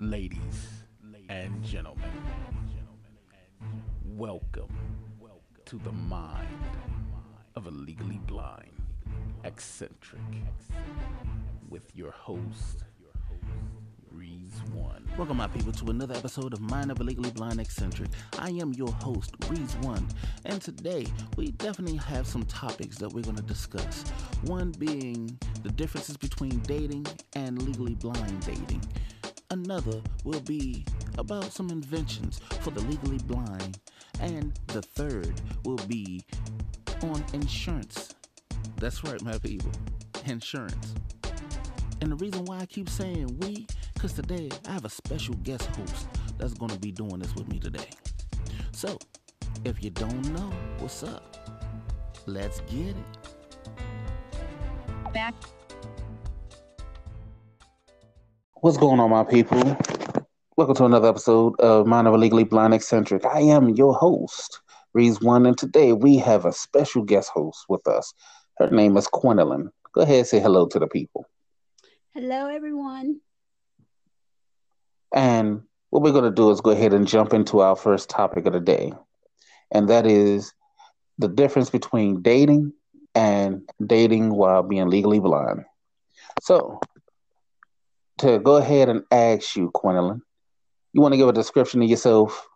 ladies and gentlemen, welcome to the mind of a legally blind eccentric with your host, Reese One. Welcome, my people, to another episode of Mind of a Legally Blind Eccentric. I am your host, Reese One, and today we definitely have some topics that we're going to discuss. One being the differences between dating and legally blind dating. Another will be about some inventions for the legally blind, and the third will be on insurance. That's right, my people, insurance. And the reason why I keep saying we, because today I have a special guest host that's going to be doing this with me today. So, if you don't know what's up, let's get it. back What's going on, my people? Welcome to another episode of Mind of a Legally Blind Eccentric. I am your host, Reese One, and today we have a special guest host with us. Her name is Quenelin. Go ahead and say hello to the people. hello everyone And what we're going to do is go ahead and jump into our first topic of the day, and that is the difference between dating and dating while being legally blind. So, to go ahead and ask you, Quenelin, you want to give a description of yourself?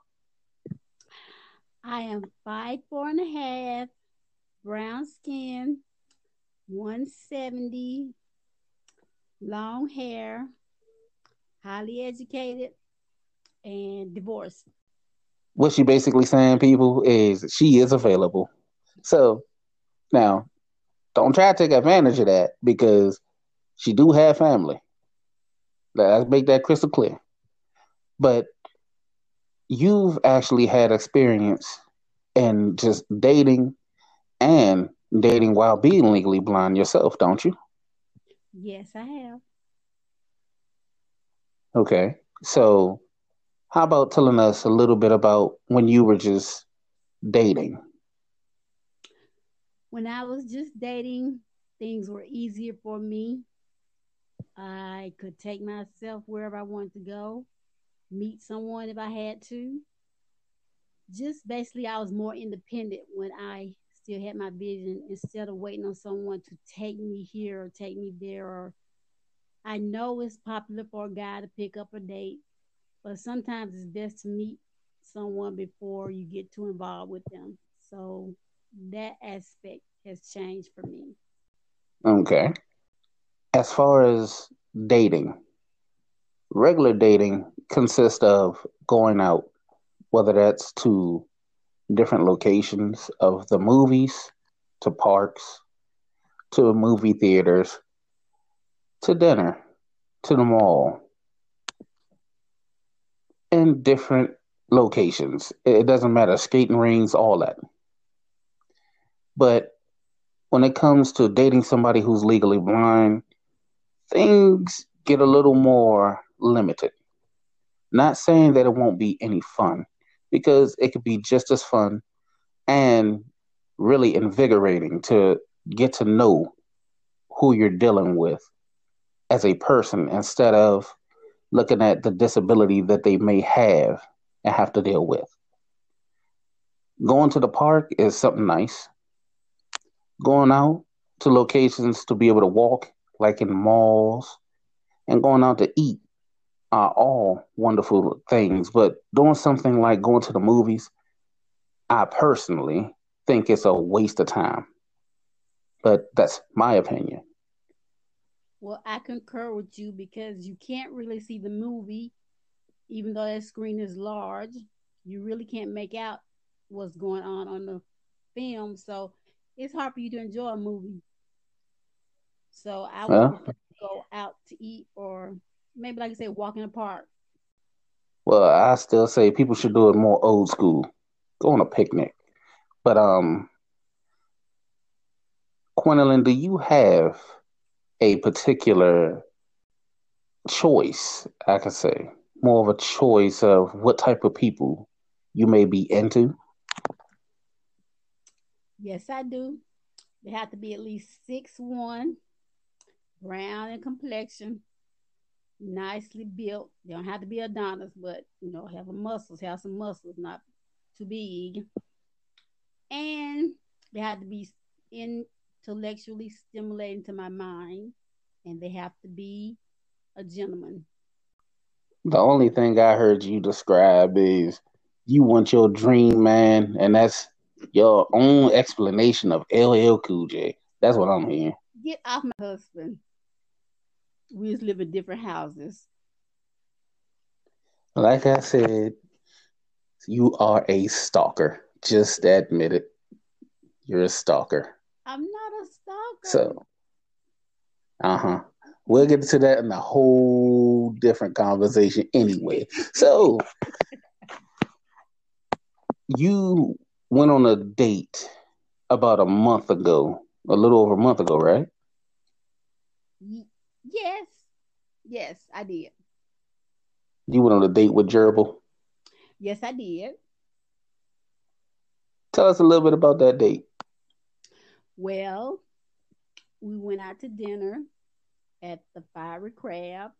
i am five four and a half brown skin 170 long hair highly educated and divorced What she basically saying, people, is she is available. So, now, don't try to take advantage of that because she do have family. Let's make that crystal clear. But you've actually had experience in just dating and dating while being legally blind yourself, don't you? yes i have Okay. So, how about telling us a little bit about when you were just dating? when i was just dating things were easier for me i could take myself wherever i wanted to go meet someone if i had to. Just basically i was more independent when i still had my vision. Instead of waiting on someone to take me here or take me there or i know it's popular for a guy to pick up a date but sometimes it's best to meet someone before you get too involved with them. So that aspect has changed for me. Okay. As far as dating, regular dating consists of going out, whether that's to different locations of the movies, to parks, to movie theaters, to dinner, to the mall, in different locations. It doesn't matter, skating rings, all that. But when it comes to dating somebody who's legally blind, things get a little more limited. Not saying that it won't be any fun, because it could be just as fun and really invigorating to get to know who you're dealing with as a person instead of looking at the disability that they may have and have to deal with. Going to the park is something nice going out to locations to be able to walk, like in malls, and going out to eat are all wonderful things. But doing something like going to the movies, I personally think it's a waste of time. But that's my opinion. Well, I concur with you because you can't really see the movie, even though that screen is large. You really can't make out what's going on on the film, so it's hard for you to enjoy a movie. So I would Well. prefer to go out to eat, or maybe, like I said, walk in the park. Well, I still say people should do it more old school. Go on a picnic. But um Quenelin, do you have a particular choice, I could say, more of a choice of what type of people you may be into? Yes, I do. They have to be at least six one, brown in complexion, nicely built. They don't have to be Adonis, but you know, have a muscles, have some muscles, not too big. And they have to be intellectually stimulating to my mind, and they have to be a gentleman. The only thing I heard you describe is you want your dream man, and that's your own explanation of LL Cool J. That's what I'm hearing. Get off my husband. We just live in different houses. Like I said, you are a stalker. Just admit it. You're a stalker. I'm not a stalker. So, uh huh. We'll get to that in a whole different conversation anyway. So, you went on a date about a month ago, a little over a month ago, right? Yes. Yes, I did. You went on a date with Gerbil? Yes, I did. Tell us a little bit about that date. Well, we went out to dinner at the Fiery Crab.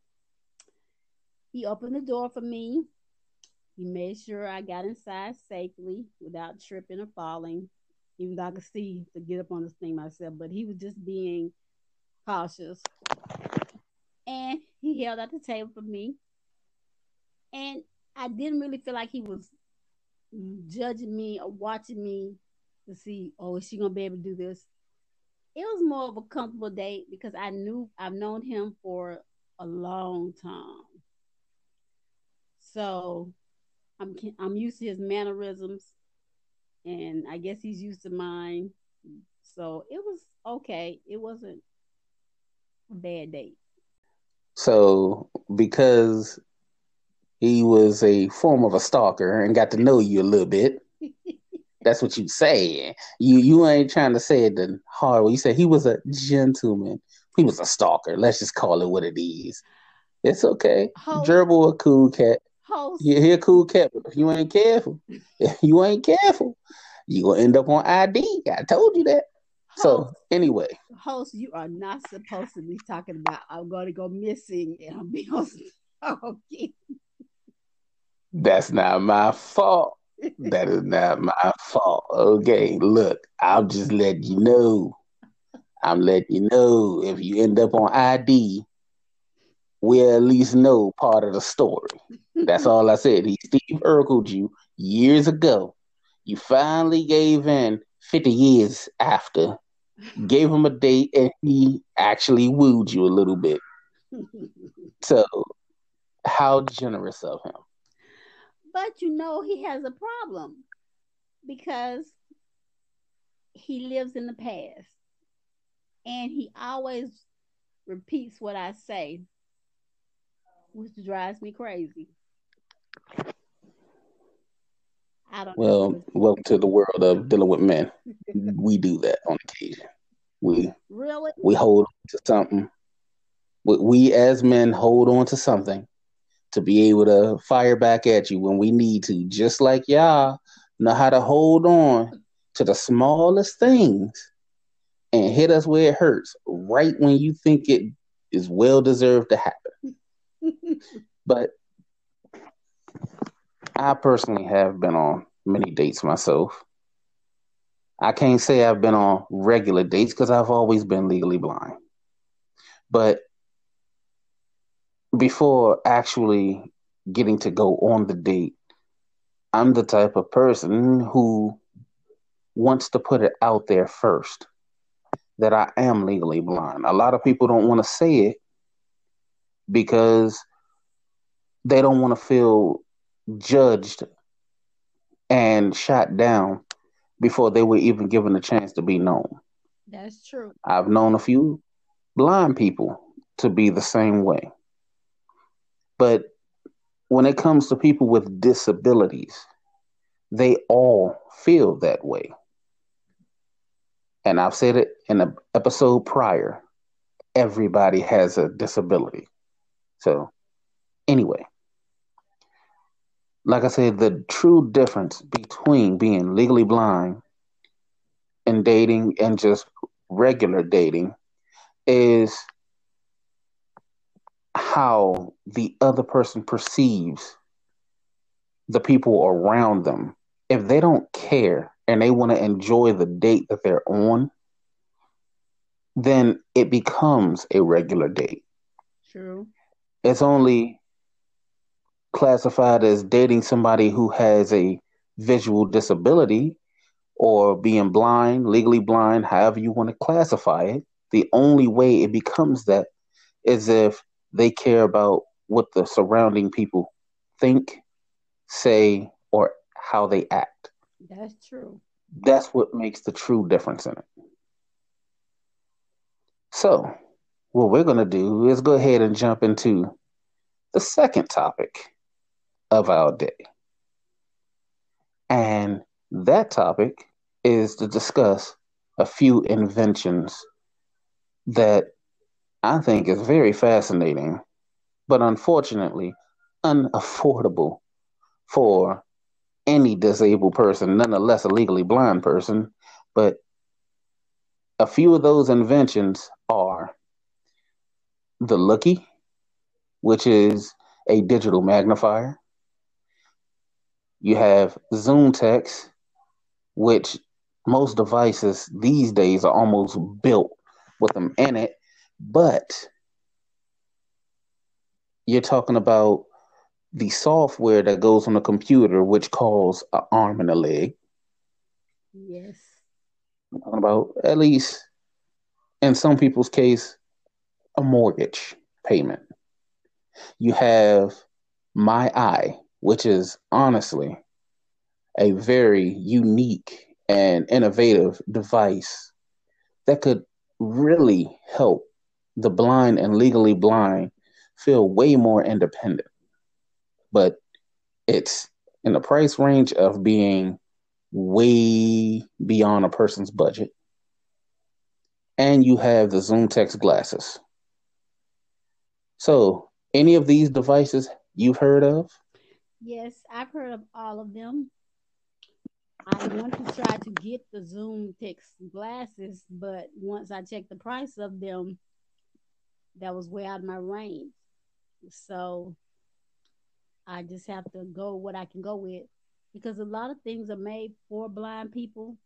He opened the door for me. He made sure I got inside safely without tripping or falling, even though I could see to get up on this thing myself. But he was just being cautious. And he held out the table for me. And I didn't really feel like he was judging me or watching me to see, oh, is she gonna be able to do this? It was more of a comfortable date because I knew I've known him for a long time. So I'm I'm used to his mannerisms, and I guess he's used to mine. So it was okay. It wasn't a bad date. So because he was a form of a stalker and got to know you a little bit. That's what you say. You you ain't trying to say it the hard way. You say he was a gentleman. He was a stalker. Let's just call it what it is. It's okay. Host. Gerbil a cool cat. Host. Yeah, he a cool cat. But if you ain't careful, if you ain't careful, you gonna end up on ID. I told you that. Host. So anyway, host, you are not supposed to be talking about I'm going to go missing and I'm being okay. That's not my fault. that is not my fault. Okay, look, I'll just let you know. I'm letting you know if you end up on ID, we'll at least know part of the story. That's all I said. He Steve Urkeled you years ago. You finally gave in 50 years after, gave him a date, and he actually wooed you a little bit. So, how generous of him. But you know he has a problem because he lives in the past and he always repeats what I say, which drives me crazy. I don't well, welcome to the world of dealing with men. we do that on occasion. We really we hold on to something. We, we as men hold on to something to be able to fire back at you when we need to, just like y'all know how to hold on to the smallest things and hit us where it hurts right when you think it is well deserved to happen. but I personally have been on many dates myself. I can't say I've been on regular dates because I've always been legally blind. But before actually getting to go on the date, I'm the type of person who wants to put it out there first that I am legally blind. A lot of people don't want to say it because they don't want to feel judged and shot down before they were even given a chance to be known. That's true. I've known a few blind people to be the same way. But when it comes to people with disabilities, they all feel that way. And I've said it in an episode prior everybody has a disability. So, anyway, like I said, the true difference between being legally blind and dating and just regular dating is how the other person perceives the people around them. If they don't care and they want to enjoy the date that they're on, then it becomes a regular date. True. It's only classified as dating somebody who has a visual disability or being blind, legally blind, however you want to classify it. The only way it becomes that is if they care about what the surrounding people think, say, or how they act. That's true. That's what makes the true difference in it. So, what we're going to do is go ahead and jump into the second topic of our day. And that topic is to discuss a few inventions that I think is very fascinating, but unfortunately unaffordable for any disabled person, nonetheless a legally blind person. But a few of those inventions are the Looky, which is a digital magnifier. You have ZoomText, which most devices these days are almost built with them in it but you're talking about the software that goes on a computer, which calls an arm and a leg. Yes. I'm talking about at least in some people's case, a mortgage payment. You have MyEye, which is honestly a very unique and innovative device that could really help the blind and legally blind feel way more independent. But it's in the price range of being way beyond a person's budget. And you have the Zoom Text glasses. So, any of these devices you've heard of? Yes, I've heard of all of them. I want to try to get the Zoom Text glasses, but once I checked the price of them, that was way out of my range. So I just have to go what I can go with because a lot of things are made for blind people,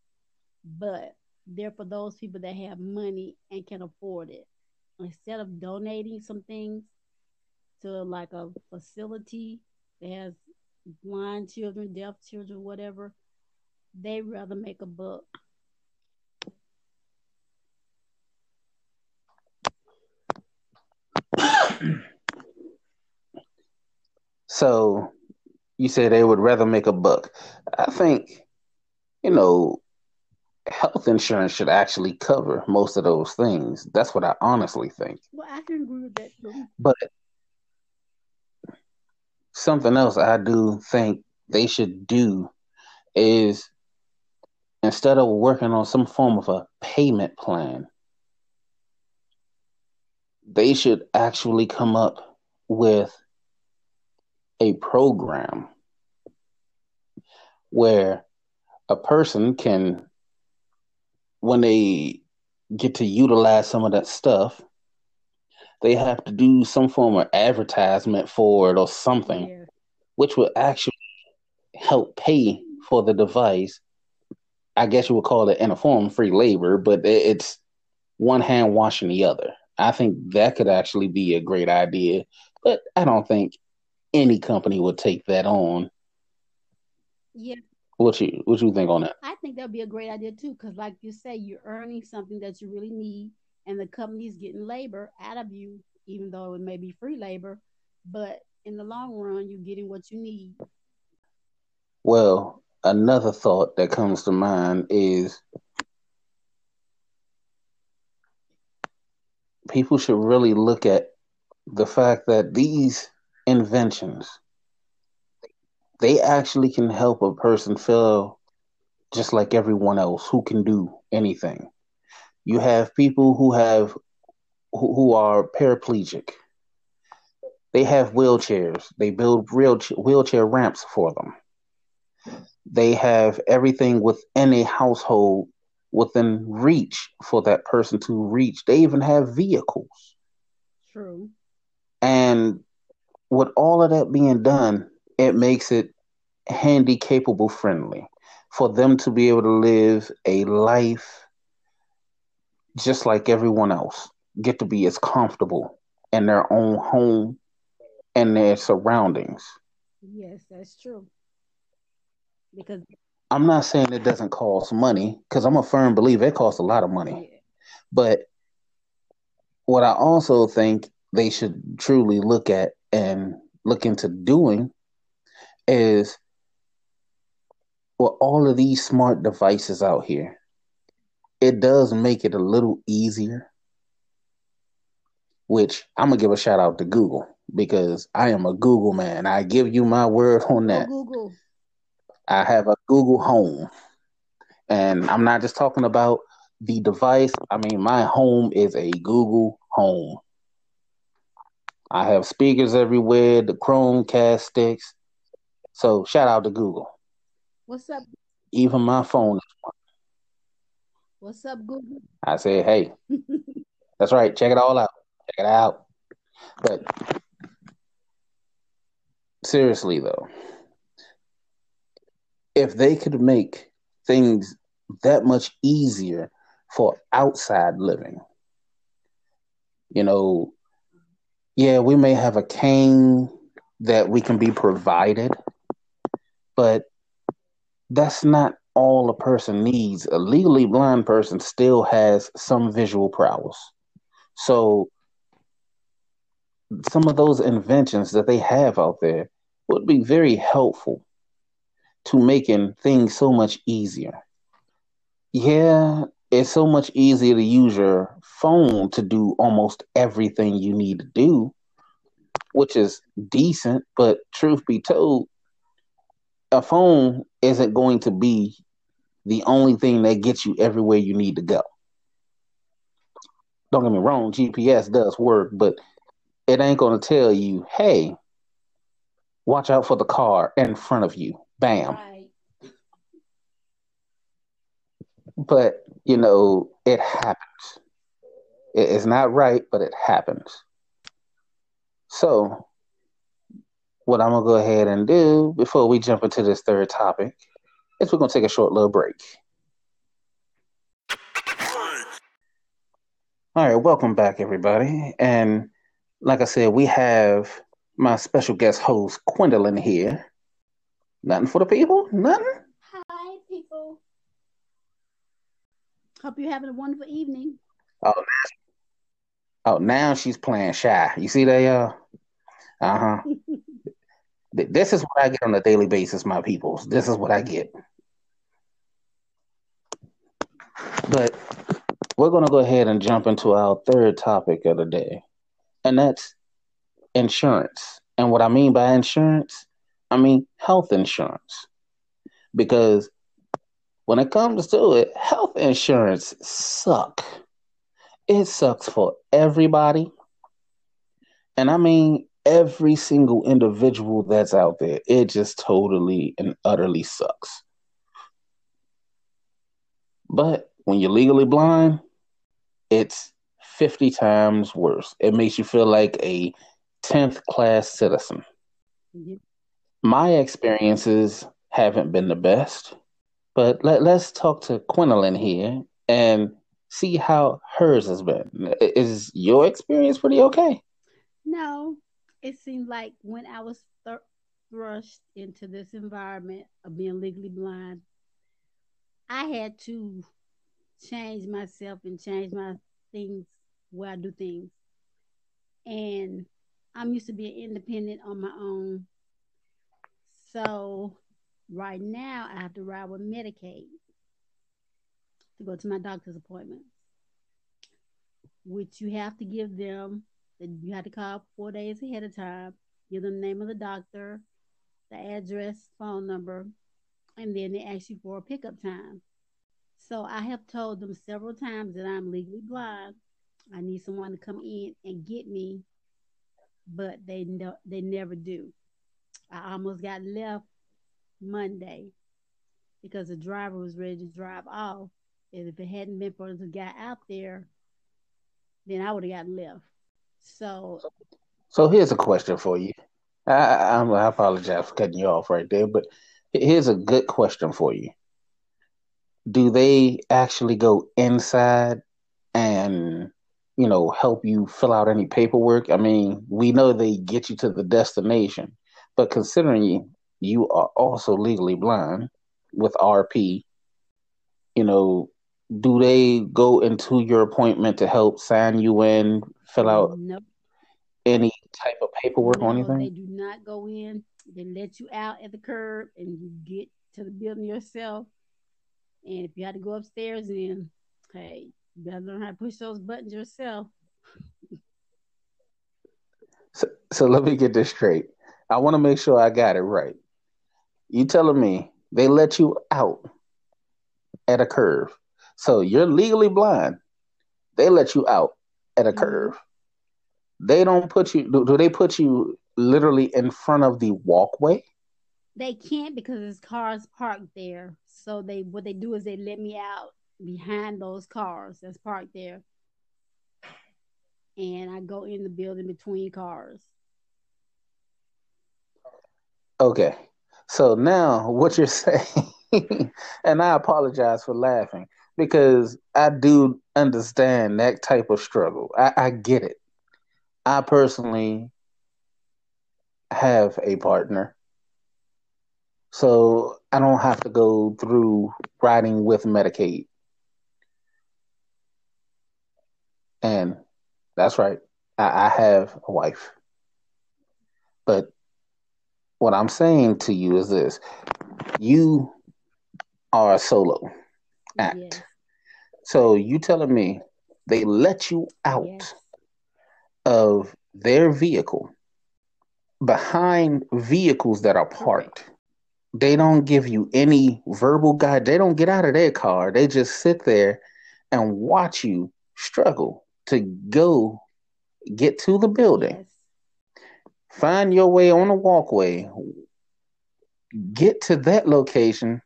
but they're for those people that have money and can afford it. Instead of donating some things to like a facility that has blind children, deaf children, whatever, they rather make a buck so you say they would rather make a buck. I think, you know, health insurance should actually cover most of those things. That's what I honestly think. Well, I can agree with that too. But something else I do think they should do is instead of working on some form of a payment plan, they should actually come up with a program where a person can, when they get to utilize some of that stuff, they have to do some form of advertisement for it or something, yeah. which would actually help pay for the device. I guess you would call it in a form free labor, but it's one hand washing the other. I think that could actually be a great idea, but I don't think any company would take that on. Yeah. What you what you think on that? I think that'd be a great idea too, because like you say, you're earning something that you really need, and the company's getting labor out of you, even though it may be free labor, but in the long run, you're getting what you need. Well, another thought that comes to mind is people should really look at the fact that these inventions they actually can help a person feel just like everyone else who can do anything. You have people who have who, who are paraplegic. They have wheelchairs. They build real wheelchair ramps for them. They have everything within a household within reach for that person to reach. They even have vehicles. True. And with all of that being done, it makes it handy capable friendly for them to be able to live a life just like everyone else, get to be as comfortable in their own home and their surroundings. Yes, that's true. Because I'm not saying it doesn't cost money because I'm a firm believer it costs a lot of money. yeah, But what I also think they should truly look at and look into doing is with all of these smart devices out here, it does make it a little easier. Which I'm gonna give a shout out to Google because I am a Google man. I give you my word on that. Google. I have a Google Home, and I'm not just talking about the device. I mean, my home is a Google Home. I have speakers everywhere, the Chromecast sticks. So shout out to Google. What's up? Even my phone, What's up, Google? I said, hey, that's right. Check it all out. Check it out. But seriously, though, if they could make things that much easier for outside living, you know, yeah, we may have a cane that we can be provided, but that's not all a person needs. A legally blind person still has some visual prowess. So some of those inventions that they have out there would be very helpful to making things so much easier. Yeah, it's so much easier to use your phone to do almost everything you need to do, which is decent, but truth be told, a phone isn't going to be the only thing that gets you everywhere you need to go. Don't get me wrong, GPS does work, but it ain't going to tell you, hey, watch out for the car in front of you. Bam. Right. But, you know, it happens. It's not right, but it happens. So, what I'm going to go ahead and do before we jump into this third topic is we're going to take a short little break. All right, welcome back, everybody. And like I said, we have my special guest host, Gwendolyn, here. Nothing for the people? Nothing? Hi, people. Hope you're having a wonderful evening. Oh. Oh, now she's playing shy. You see that, y'all? Uh huh. This is what I get on a daily basis, my peoples. This is what I get. But we're going to go ahead and jump into our third topic of the day, and that's insurance. And what I mean by insurance, I mean health insurance. Because when it comes to it, health insurance suck. It sucks for everybody. And I mean every single individual that's out there. It just totally and utterly sucks. But when you're legally blind, it's 50 times worse. It makes you feel like a 10th class citizen. Mhm. My experiences haven't been the best, but let, let's talk to Quinlan here and see how hers has been. Is your experience pretty okay? No, it seemed like when I was thr thrust into this environment of being legally blind, I had to change myself and change my things where I do things. And I'm used to being independent on my own. So right now I have to ride with Medicaid to go to my doctor's appointments, which you have to give them that you have to call four days ahead of time, give them the name of the doctor, the address, phone number, and then they ask you for a pickup time. So I have told them several times that I'm legally blind. I need someone to come in and get me, but they no, they never do. I almost got left Monday because the driver was ready to drive off. And if it hadn't been for the guy out there, then I would have gotten left. So So here's a question for you. I, I, I apologize for cutting you off right there, but here's a good question for you. Do they actually go inside and you know help you fill out any paperwork? I mean, we know they get you to the destination, but considering you you are also legally blind with RP, you know, do they go into your appointment to help sign you in, fill out Nope. any type of paperwork or anything? they do not go in. They let you out at the curb and you get to the building yourself. And if you had to go upstairs, then hey, you better learn how to push those buttons yourself. So, so let me get this straight. I want to make sure I got it right. You telling me they let you out at a curve. So you're legally blind. They let you out at a Mhm. curve. They don't put you do, do they put you literally in front of the walkway? They can't because there's cars parked there. So they what they do is they let me out behind those cars that's parked there. And I go in the building between cars. Okay. So now what you're saying, and I apologize for laughing because I do understand that type of struggle. I, I get it. I personally have a partner. So I don't have to go through riding with Medicaid. And that's right. I, I have a wife. But what I'm saying to you is this you are a solo act. Yes. So you telling me they let you out Yes. Of their vehicle behind vehicles that are parked. They don't give you any verbal guide. They don't get out of their car. They just sit there and watch you struggle to go get to the building. Yes. Find your way on a walkway. Get to that location.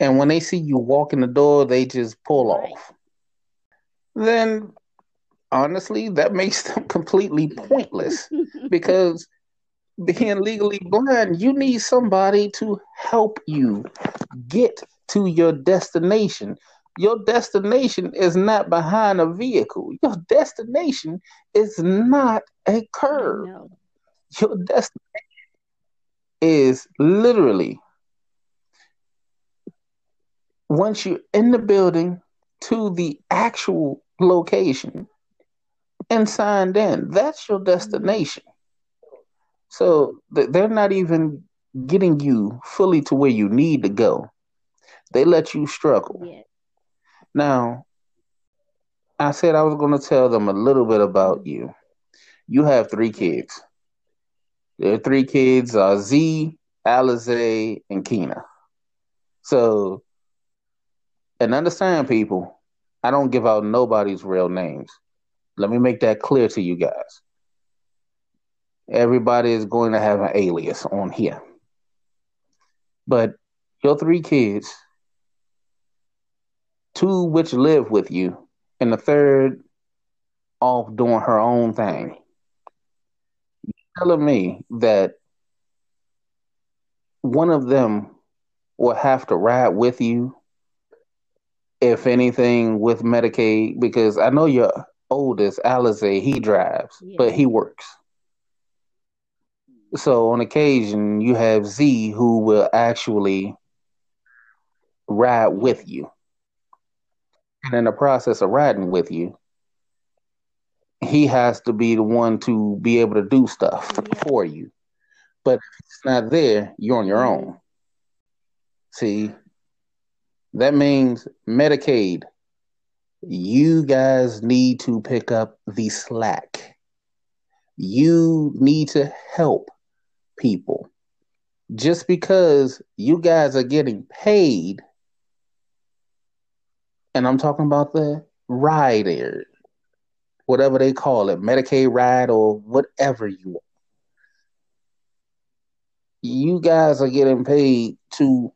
And when they see you walk in the door, they just pull Right. off. Then honestly, that makes them completely pointless because being legally blind, you need somebody to help you get to your destination. Your destination is not behind a vehicle. Your destination is not a curve. No. Your destination is literally once you're in the building to the actual location and signed in. That's your destination. So th- they're not even getting you fully to where you need to go. They let you struggle. Yes. Now, I said I was going to tell them a little bit about you. You have three kids. Their three kids are Z, Alize, and Kina. So, and understand, people, I don't give out nobody's real names. Let me make that clear to you guys. Everybody is going to have an alias on here. But your three kids, two which live with you, and the third off doing her own thing. You telling me that one of them will have to ride with you, if anything, with Medicaid? Because I know your oldest, Alize, he drives, Yeah. but he works. So on occasion, you have Z who will actually ride with you. And in the process of riding with you, he has to be the one to be able to do stuff Yeah. for you. But if it's not there, you're on your Mhm. own. See, that means Medicaid, you guys need to pick up the slack. You need to help people. Just because you guys are getting paid, and I'm talking about the rider, whatever they call it, Medicaid ride or whatever you want. You guys are getting paid to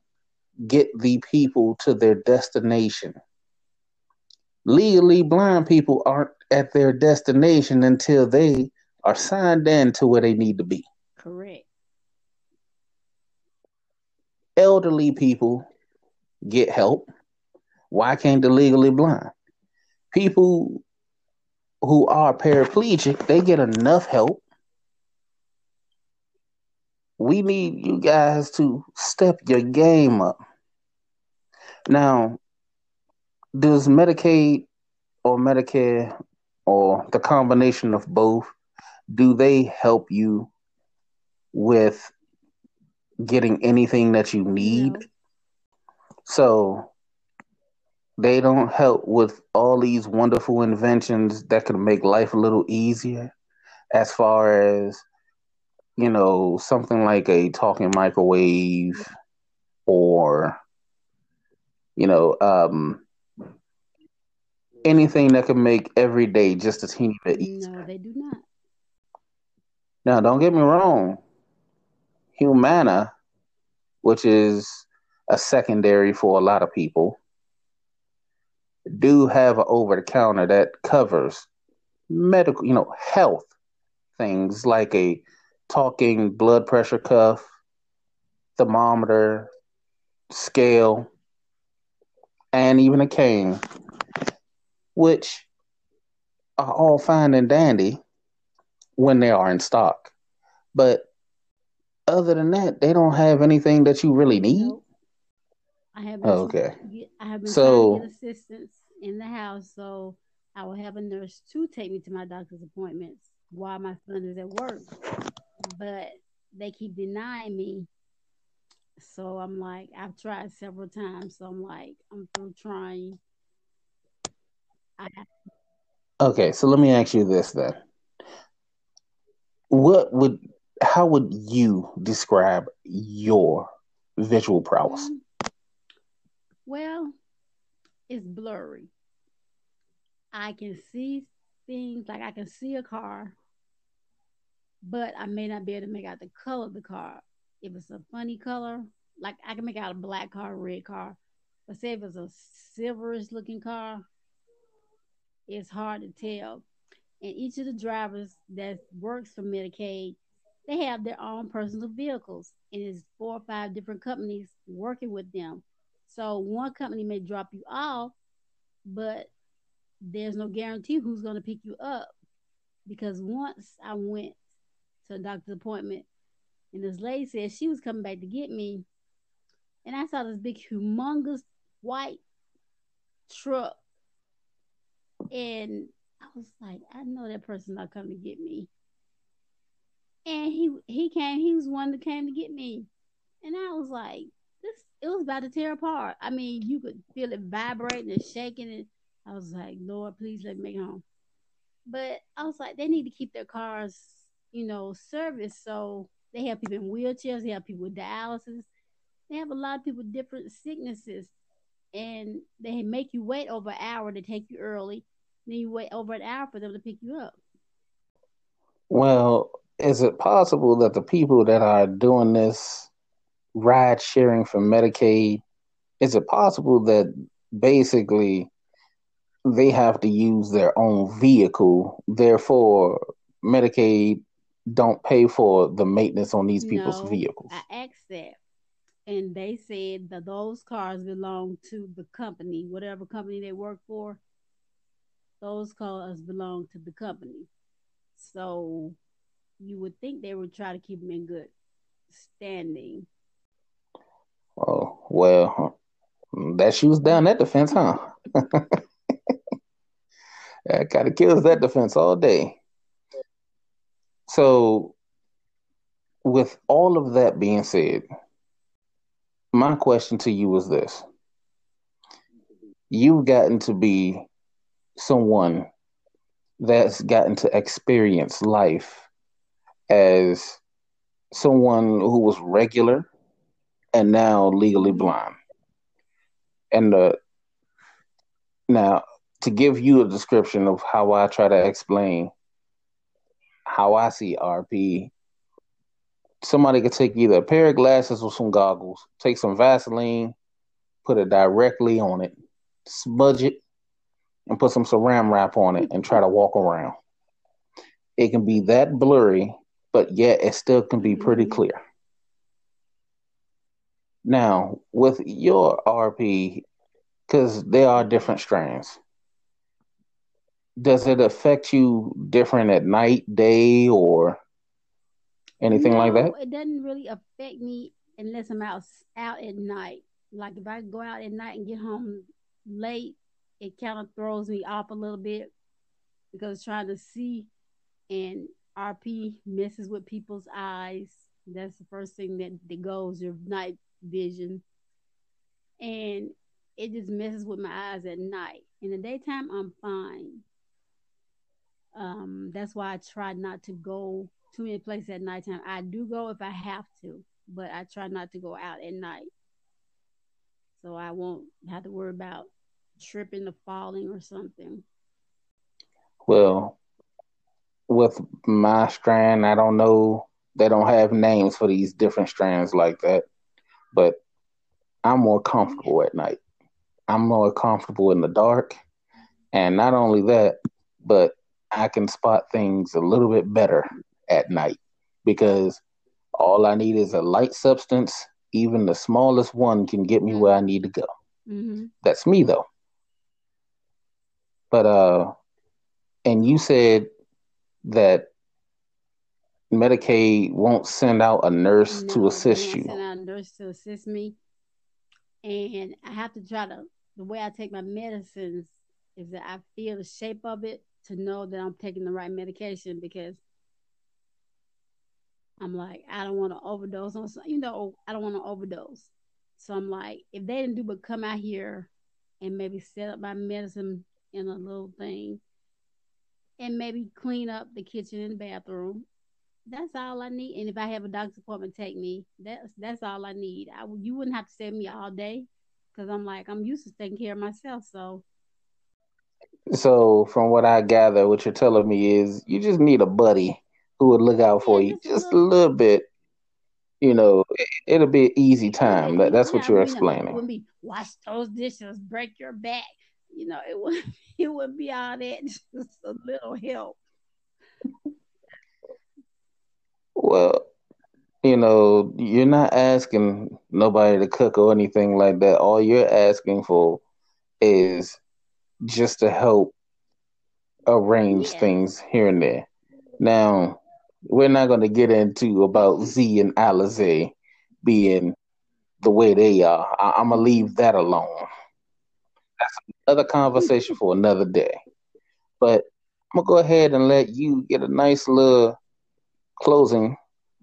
get the people to their destination. Legally blind people aren't at their destination until they are signed in to where they need to be. Correct. Elderly people get help. Why can't the legally blind? People who are paraplegic, they get enough help. We need you guys to step your game up. Now, does Medicaid or Medicare or the combination of both do they help you with getting anything that you need? So they don't help with all these wonderful inventions that could make life a little easier as far as you know something like a talking microwave or you know um anything that can make every day just a teeny bit easier. No, they do not. now don't get me wrong. Humana which is a secondary for a lot of people do have an over the counter that covers medical, you know, health things like a talking blood pressure cuff, thermometer, scale, and even a cane, which are all fine and dandy when they are in stock. But other than that, they don't have anything that you really need. Nope. I have been Oh, okay. get- I have been So- trying to get assistance in the house, so I will have a nurse to take me to my doctor's appointments while my son is at work. But they keep denying me. So I'm like, I've tried several times. So I'm like, I'm through trying. Okay, so let me ask you this then. What would how would you describe your visual prowess? Mm, Well, it's blurry. I can see things like I can see a car, but I may not be able to make out the color of the car. If it's a funny color, like I can make out a black car, red car. But say if it's a silverish looking car, it's hard to tell. And each of the drivers that works for Medicaid, they have their own personal vehicles, and it's four or five different companies working with them. So one company may drop you off, but there's no guarantee who's going to pick you up. Because once I went to a doctor's appointment, and this lady said she was coming back to get me, and I saw this big, humongous white truck, and I was like, I know that person's not coming to get me. And he he came, he was one that came to get me, and I was like, this it was about to tear apart. I mean, you could feel it vibrating and shaking, and I was like, Lord, please let me make home. But I was like, they need to keep their cars, you know, serviced. So they have people in wheelchairs, they have people with dialysis, they have a lot of people with different sicknesses, and they make you wait over an hour to take you early. Then you wait over an hour for them to pick you up. Well, is it possible that the people that are doing this ride sharing for Medicaid, is it possible that basically they have to use their own vehicle, therefore Medicaid don't pay for the maintenance on these people's No, vehicles? I asked that, and they said that those cars belong to the company, whatever company they work for. Those cars belong to the company. So you would think they would try to keep them in good standing. Oh, well, that shoots down that defense, huh? that kind of kills that defense all day. So, with all of that being said, my question to you is this You've gotten to be someone that's gotten to experience life as someone who was regular and now legally blind. And uh, now, to give you a description of how I try to explain how I see RP, somebody could take either a pair of glasses or some goggles, take some Vaseline, put it directly on it, smudge it, and put some saran wrap on it and try to walk around. it can be that blurry, but yet it still can be pretty Mhm. clear. Now, with your RP, because there are different strains, does it affect you different at night, day, or anything like that? It doesn't really affect me unless I'm out out at night. Like if I go out at night and get home late, it kind of throws me off a little bit because trying to see and RP messes with people's eyes. That's the first thing that, that goes your night vision, and it just messes with my eyes at night. In the daytime, I'm fine. Um, that's why I try not to go too many places at nighttime. I do go if I have to, but I try not to go out at night. So I won't have to worry about tripping or falling or something. Well, with my strand, I don't know. They don't have names for these different strands like that, but I'm more comfortable at night. I'm more comfortable in the dark. And not only that, but I can spot things a little bit better at night because all I need is a light substance. Even the smallest one can get me where I need to go. Mm-hmm. That's me though. But uh and you said that Medicaid won't send out a nurse to assist you. Send out a nurse to assist me, and I have to try to. The way I take my medicines is that I feel the shape of it to know that I'm taking the right medication because I'm like I don't want to overdose on. some- You know, I don't want to overdose. So I'm like, if they didn't do but come out here and maybe set up my medicine in a little thing, and maybe clean up the kitchen and bathroom, that's all I need. And if I have a doctor's appointment, take me. That's that's all I need. I you wouldn't have to save me all day because I'm like I'm used to taking care of myself. So So from what I gather, what you're telling me is you just need a buddy who would look out for Yeah, you just a just a little- little bit. You know, it, it'll be an easy time. That, that's what you're you know, It explaining. wash those dishes, break your back. You know, it would it would be all that. Just a little help. Well, you know, you're not asking nobody to cook or anything like that. All you're asking for is just to help arrange Yeah. things here and there. Now, we're not going to get into about Z and Alizé being the way they are. I- I'm going to leave that alone. Another conversation for another day. But I'm going to go ahead and let you get a nice little closing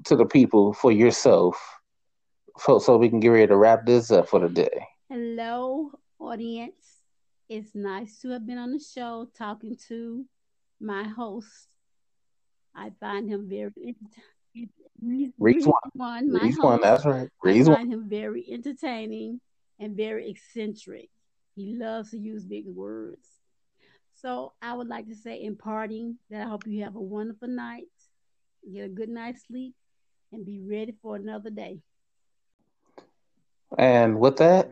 to the people for yourself so, so we can get ready to wrap this up for the day. Hello, audience. It's nice to have been on the show talking to my host. I find him very Reese one. Reese one, that's right. I Reese one. find him very entertaining and very eccentric. He loves to use big words. So I would like to say in parting that I hope you have a wonderful night, get a good night's sleep, and be ready for another day. And with that,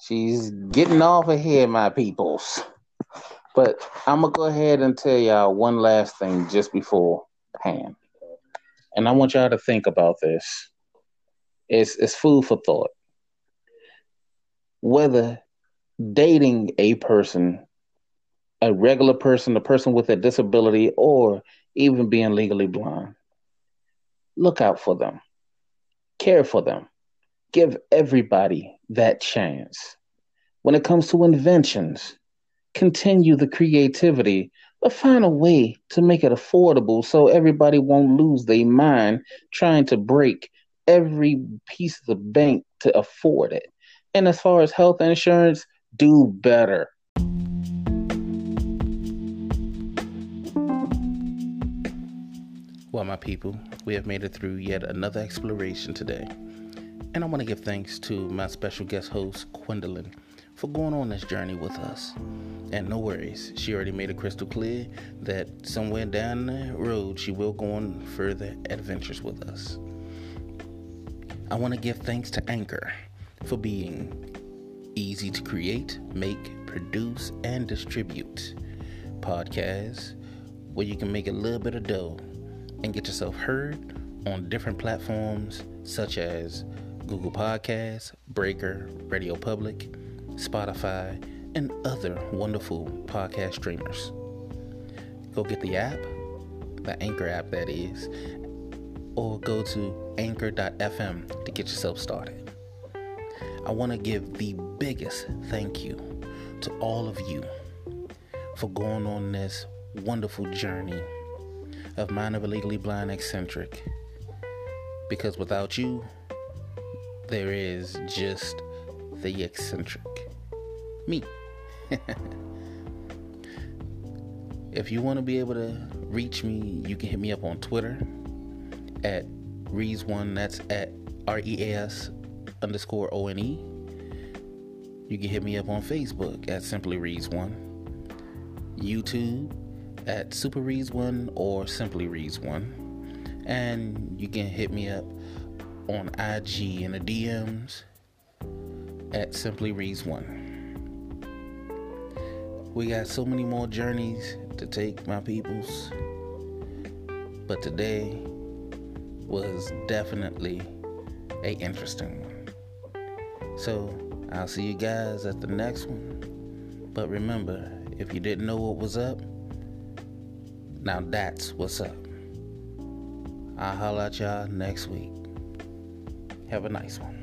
she's getting off of here, my peoples. But I'm gonna go ahead and tell y'all one last thing just before hand. And I want y'all to think about this. It's it's food for thought. Whether dating a person, a regular person, a person with a disability, or even being legally blind, look out for them. Care for them give everybody that chance. When it comes to inventions, continue the creativity, but find a way to make it affordable so everybody won't lose their mind trying to break every piece of the bank to afford it. And as far as health insurance, do better. Well, my people, we have made it through yet another exploration today. And I want to give thanks to my special guest host, Gwendolyn, for going on this journey with us. And no worries, she already made it crystal clear that somewhere down the road she will go on further adventures with us. I want to give thanks to Anchor for being easy to create, make, produce, and distribute podcasts where you can make a little bit of dough and get yourself heard on different platforms such as Google Podcasts, Breaker, Radio Public, Spotify, and other wonderful podcast streamers. Go get the app, the Anchor app that is, or go to anchor.fm to get yourself started. I want to give the biggest thank you to all of you for going on this wonderful journey of Mind of a Legally Blind Eccentric. Because without you, there is just the eccentric. Me. if you want to be able to reach me, you can hit me up on Twitter at Reas1, that's at R E A S underscore O N E. You can hit me up on Facebook at Simply Reas1, YouTube at Super Reas1 or Simply Reas1, and you can hit me up on IG in the DMs at Simply Reas1. We got so many more journeys to take, my peoples, but today was definitely a interesting one. So I'll see you guys at the next one. But remember, if you didn't know what was up, now that's what's up. I'll holler at y'all next week. Have a nice one.